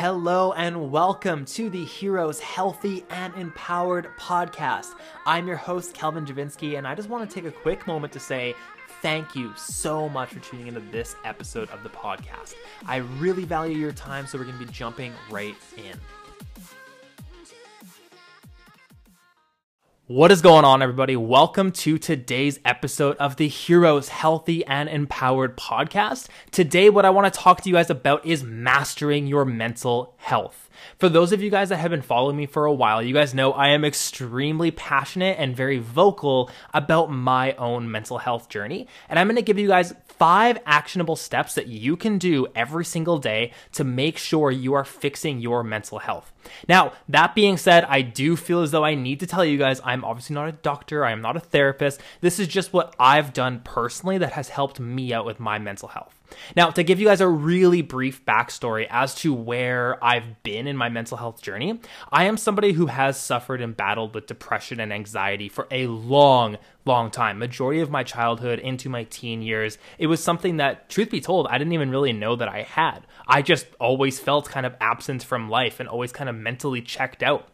Hello and welcome to the Heroes Healthy and Empowered podcast. I'm your host, Kelvin Javinsky, and I just want to take a quick moment to say thank you so much for tuning into this episode of the podcast. I really value your time, so we're going to be jumping right in. What is going on, everybody? Welcome to today's episode of the Heroes Healthy and Empowered podcast. Today, what I want to talk to you guys about is mastering your mental health. For those of you guys that have been following me for a while, you guys know I am extremely passionate and very vocal about my own mental health journey. And I'm going to give you guys five actionable steps that you can do every single day to make sure you are fixing your mental health. Now, that being said, I do feel as though I need to tell you guys I'm obviously not a doctor, I am not a therapist. This is just what I've done personally that has helped me out with my mental health. Now, to give you guys a really brief backstory as to where I've been in my mental health journey, I am somebody who has suffered and battled with depression and anxiety for a long, long time. Majority of my childhood into my teen years, it was something that, truth be told, I didn't even really know that I had. I just always felt kind of absent from life and always kind of mentally checked out.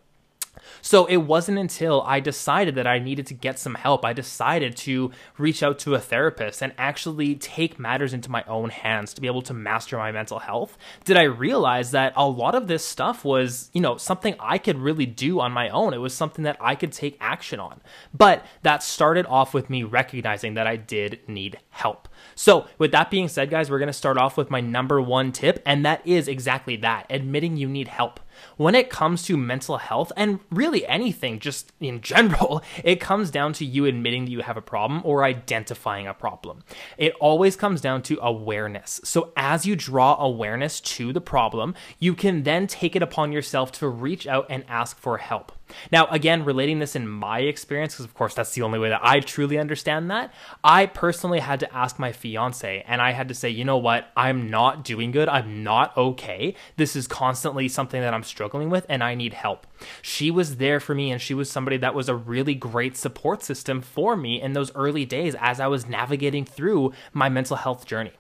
So it wasn't until I decided that I needed to get some help, I decided to reach out to a therapist and actually take matters into my own hands to be able to master my mental health, did I realize that a lot of this stuff was, you know, something I could really do on my own. It was something that I could take action on. But that started off with me recognizing that I did need help. So, with that being said, guys, we're going to start off with my number one tip, and that is exactly that admitting you need help. When it comes to mental health and really anything just in general, it comes down to you admitting that you have a problem or identifying a problem. It always comes down to awareness. So as you draw awareness to the problem, you can then take it upon yourself to reach out and ask for help. Now, again, relating this in my experience, because of course that's the only way that I truly understand that, I personally had to ask my fiance and I had to say, you know what, I'm not doing good. I'm not okay. This is constantly something that I'm struggling with and I need help. She was there for me and she was somebody that was a really great support system for me in those early days as I was navigating through my mental health journey.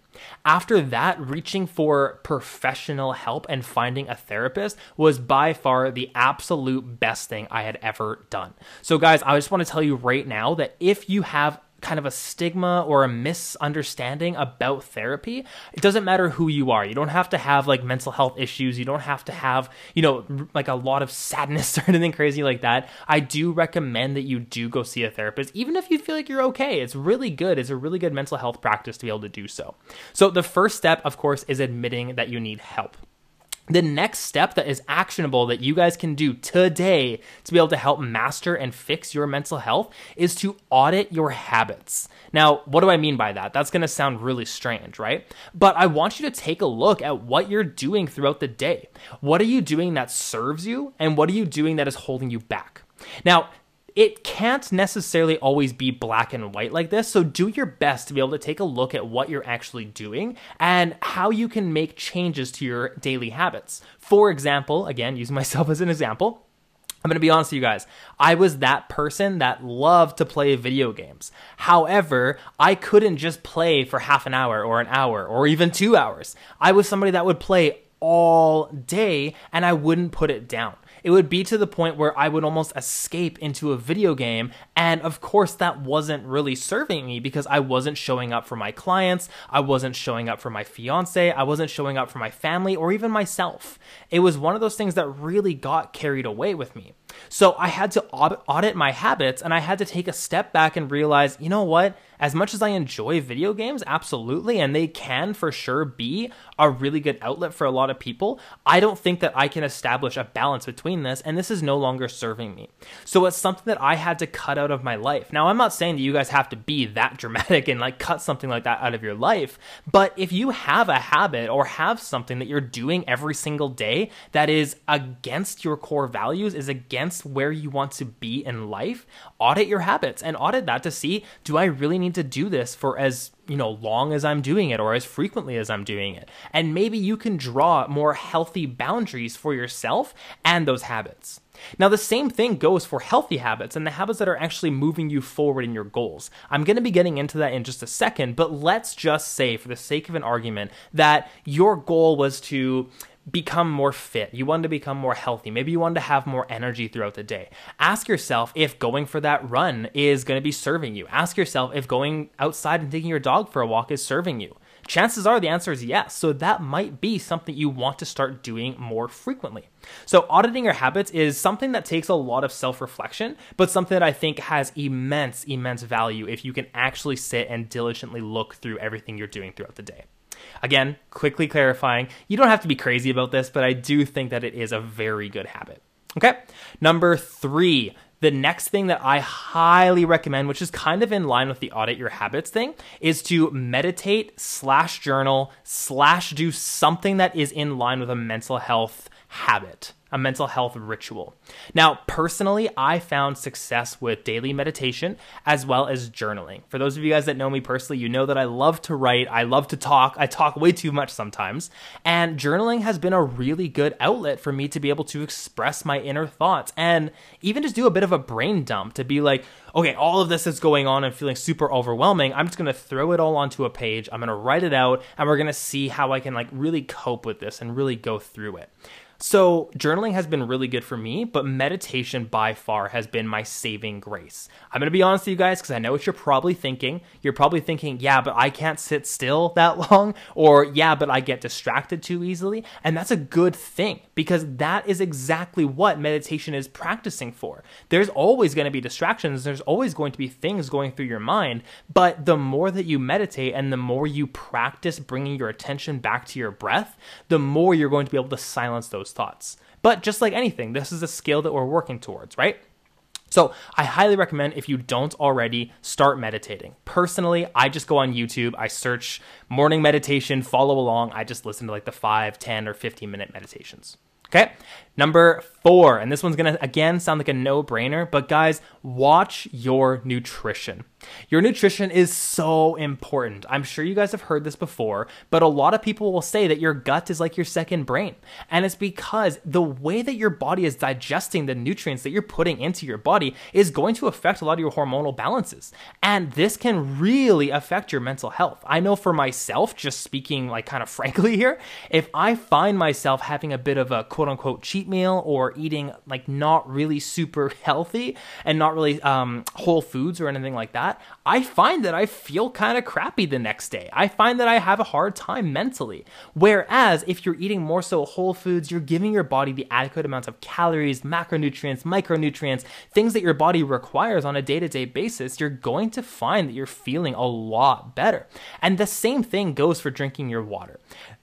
After that, reaching for professional help and finding a therapist was by far the absolute best thing I had ever done. So, guys, I just want to tell you right now that if you have kind of a stigma or a misunderstanding about therapy. It doesn't matter who you are. You don't have to have like mental health issues. You don't have to have, you know, like a lot of sadness or anything crazy like that. I do recommend that you do go see a therapist, even if you feel like you're okay. It's really good. It's a really good mental health practice to be able to do so. So the first step, of course, is admitting that you need help the next step that is actionable that you guys can do today to be able to help master and fix your mental health is to audit your habits. Now, what do I mean by that? That's to sound really strange, right? But I want you to take a look at what you're doing throughout the day. What are you doing that serves you and what are you doing that is holding you back? Now, it can't necessarily always be black and white like this. So do your best to be able to take a look at what you're actually doing and how you can make changes to your daily habits. For example, again, using myself as an example. I'm to be honest with you guys. I was that person that loved to play video games. However, I couldn't just play for half an hour or an hour or even two hours. I was somebody that would play all day and I wouldn't put it down it would be to the point where I would almost escape into a video game. And of course, that wasn't really serving me because I wasn't showing up for my clients. I wasn't showing up for my fiance. I wasn't showing up for my family or even myself. It was one of those things that really got carried away with me. So I had to audit my habits and I had to take a step back and realize, you know what? As much as I enjoy video games, absolutely, and they can for sure be a really good outlet for a lot of people, I don't think that I can establish a balance between this, and this is no longer serving me. So it's something that I had to cut out of my life. Now, I'm not saying that you guys have to be that dramatic and like cut something like that out of your life, but if you have a habit or have something that you're doing every single day that is against your core values, is against where you want to be in life, audit your habits and audit that to see do I really need to do this for as you know long as I'm doing it or as frequently as I'm doing it. And maybe you can draw more healthy boundaries for yourself and those habits. Now, the same thing goes for healthy habits and the habits that are actually moving you forward in your goals. I'm going to be getting into that in just a second, but let's just say, for the sake of an argument, that your goal was to become more fit, you want to become more healthy, maybe you want to have more energy throughout the day. Ask yourself if going for that run is going to be serving you. Ask yourself if going outside and taking your dog for a walk is serving you. Chances are the answer is yes. So that might be something you want to start doing more frequently. So auditing your habits is something that takes a lot of self-reflection, but something that I think has immense, immense value if you can actually sit and diligently look through everything you're doing throughout the day. Again, quickly clarifying, you don't have to be crazy about this, but I do think that it is a very good habit. Okay. Number three, the next thing that I highly recommend, which is kind of in line with the audit your habits thing, is to meditate slash journal slash do something that is in line with a mental health habit a mental health ritual. Now, personally, I found success with daily meditation as well as journaling. For those of you guys that know me personally, you know that I love to write, I love to talk, I talk way too much sometimes, and journaling has been a really good outlet for me to be able to express my inner thoughts and even just do a bit of a brain dump to be like, okay, all of this is going on and feeling super overwhelming. I'm just to throw it all onto a page. I'm to write it out and we're to see how I can like really cope with this and really go through it. So, journaling has been really good for me, but meditation by far has been my saving grace. I'm to be honest with you guys because I know what you're probably thinking. You're probably thinking, yeah, but I can't sit still that long, or yeah, but I get distracted too easily. And that's a good thing because that is exactly what meditation is practicing for. There's always to be distractions, there's always going to be things going through your mind, but the more that you meditate and the more you practice bringing your attention back to your breath, the more you're going to be able to silence those those thoughts. But just like anything, this is a skill that we're working towards, right? So, I highly recommend if you don't already start meditating. Personally, I just go on YouTube, I search morning meditation, follow along. I just listen to like the 5, 10, or 15 minute meditations. Okay. Number four, and this one's gonna again sound like a no brainer, but guys, watch your nutrition. Your nutrition is so important. I'm sure you guys have heard this before, but a lot of people will say that your gut is like your second brain. And it's because the way that your body is digesting the nutrients that you're putting into your body is going to affect a lot of your hormonal balances. And this can really affect your mental health. I know for myself, just speaking like kind of frankly here, if I find myself having a bit of a quote unquote cheat meal or eating like not really super healthy and not really um, whole foods or anything like that, I find that I feel kind of crappy the next day. I find that I have a hard time mentally. Whereas if you're eating more so whole foods, you're giving your body the adequate amounts of calories, macronutrients, micronutrients, things that your body requires on a day to day basis, you're going to find that you're feeling a lot better. And the same thing goes for drinking your water.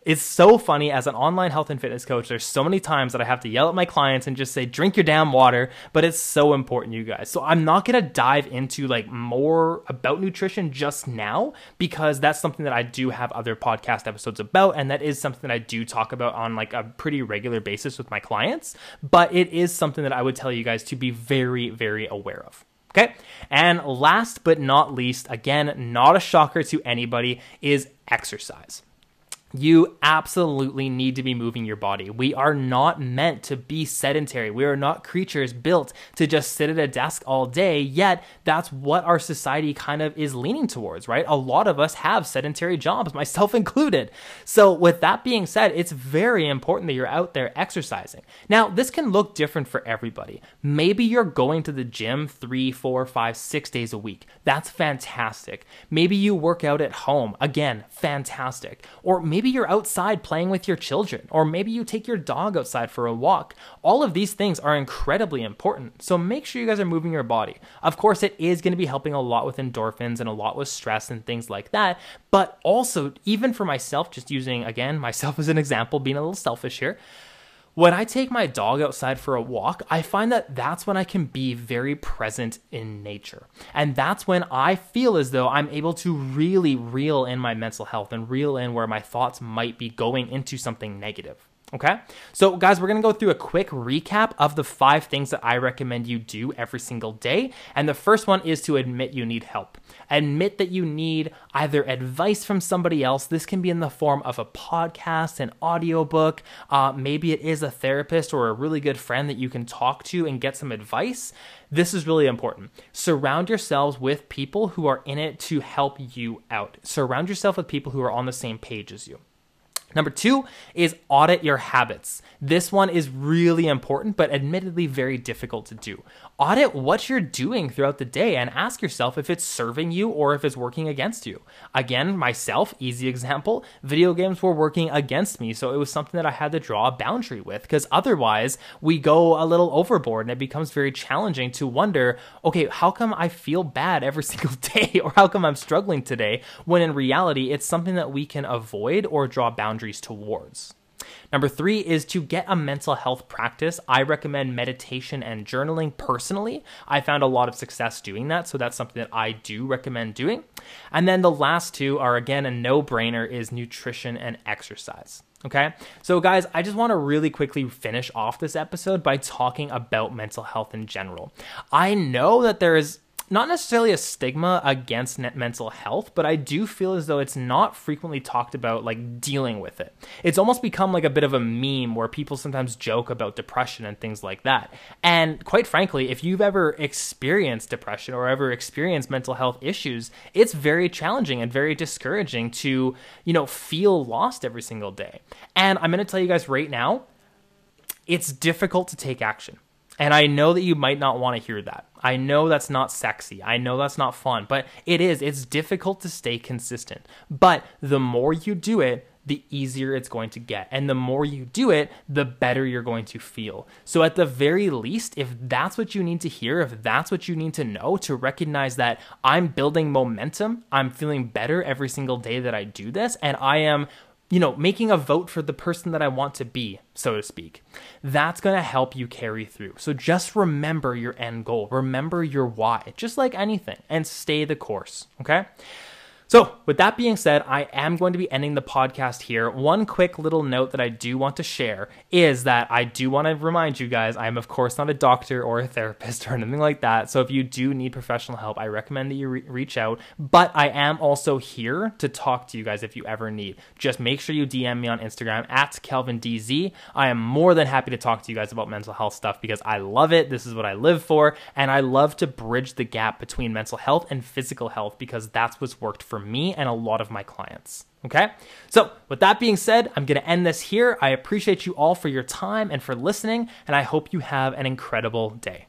It's so funny as an online health and fitness coach. There's so many times that I have to yell at my clients and just say, drink your damn water, but it's so important, you guys. So I'm not to dive into like more about nutrition just now because that's something that I do have other podcast episodes about. And that is something that I do talk about on like a pretty regular basis with my clients. But it is something that I would tell you guys to be very, very aware of. Okay. And last but not least, again, not a shocker to anybody, is exercise. You absolutely need to be moving your body. We are not meant to be sedentary. We are not creatures built to just sit at a desk all day, yet that's what our society kind of is leaning towards, right? A lot of us have sedentary jobs, myself included. So, with that being said, it's very important that you're out there exercising. Now, this can look different for everybody. Maybe you're going to the gym three, four, five, six days a week. That's fantastic. Maybe you work out at home. Again, fantastic. Or maybe Maybe you're outside playing with your children, or maybe you take your dog outside for a walk. All of these things are incredibly important. So make sure you guys are moving your body. Of course, it is going to be helping a lot with endorphins and a lot with stress and things like that. But also, even for myself, just using again myself as an example, being a little selfish here when I take my dog outside for a walk, I find that that's when I can be very present in nature. And that's when I feel as though I'm able to really reel in my mental health and reel in where my thoughts might be going into something negative. Okay. So, guys, we're going to go through a quick recap of the five things that I recommend you do every single day. And the first one is to admit you need help. Admit that you need either advice from somebody else. This can be in the form of a podcast, an audiobook. Uh, maybe it is a therapist or a really good friend that you can talk to and get some advice. This is really important. Surround yourselves with people who are in it to help you out. Surround yourself with people who are on the same page as you. Number two is audit your habits. This one is really important, but admittedly very difficult to do. Audit what you're doing throughout the day and ask yourself if it's serving you or if it's working against you. Again, myself, easy example, video games were working against me, so it was something that I had to draw a boundary with because otherwise we go a little overboard and it becomes very challenging to wonder, okay, how come I feel bad every single day or how come I'm struggling today when in reality it's something that we can avoid or draw boundaries towards. Number three is to get a mental health practice. I recommend meditation and journaling personally. I found a lot of success doing that, so that's something that I do recommend doing. And then the last two are again a no brainer is nutrition and exercise. Okay. So, guys, I just want to really quickly finish off this episode by talking about mental health in general. I know that there is not necessarily a stigma against mental health, but I do feel as though it's not frequently talked about like dealing with it. It's almost become like a bit of a meme where people sometimes joke about depression and things like that. And quite frankly, if you've ever experienced depression or ever experienced mental health issues, it's very challenging and very discouraging to, you know, feel lost every single day. And I'm going to tell you guys right now, it's difficult to take action. And I know that you might not want to hear that. I know that's not sexy. I know that's not fun, but it is. It's difficult to stay consistent. But the more you do it, the easier it's going to get. And the more you do it, the better you're going to feel. So, at the very least, if that's what you need to hear, if that's what you need to know to recognize that I'm building momentum, I'm feeling better every single day that I do this, and I am you know, making a vote for the person that I want to be, so to speak. That's going to help you carry through. So just remember your end goal, remember your why, just like anything, and stay the course, okay? So, with that being said, I am going to be ending the podcast here. One quick little note that I do want to share is that I do want to remind you guys I am, of course, not a doctor or a therapist or anything like that. So, if you do need professional help, I recommend that you re- reach out. But I am also here to talk to you guys if you ever need. Just make sure you DM me on Instagram at KelvinDZ. I am more than happy to talk to you guys about mental health stuff because I love it. This is what I live for. And I love to bridge the gap between mental health and physical health because that's what's worked for me and a lot of my clients. Okay? So, with that being said, I'm going to end this here. I appreciate you all for your time and for listening, and I hope you have an incredible day.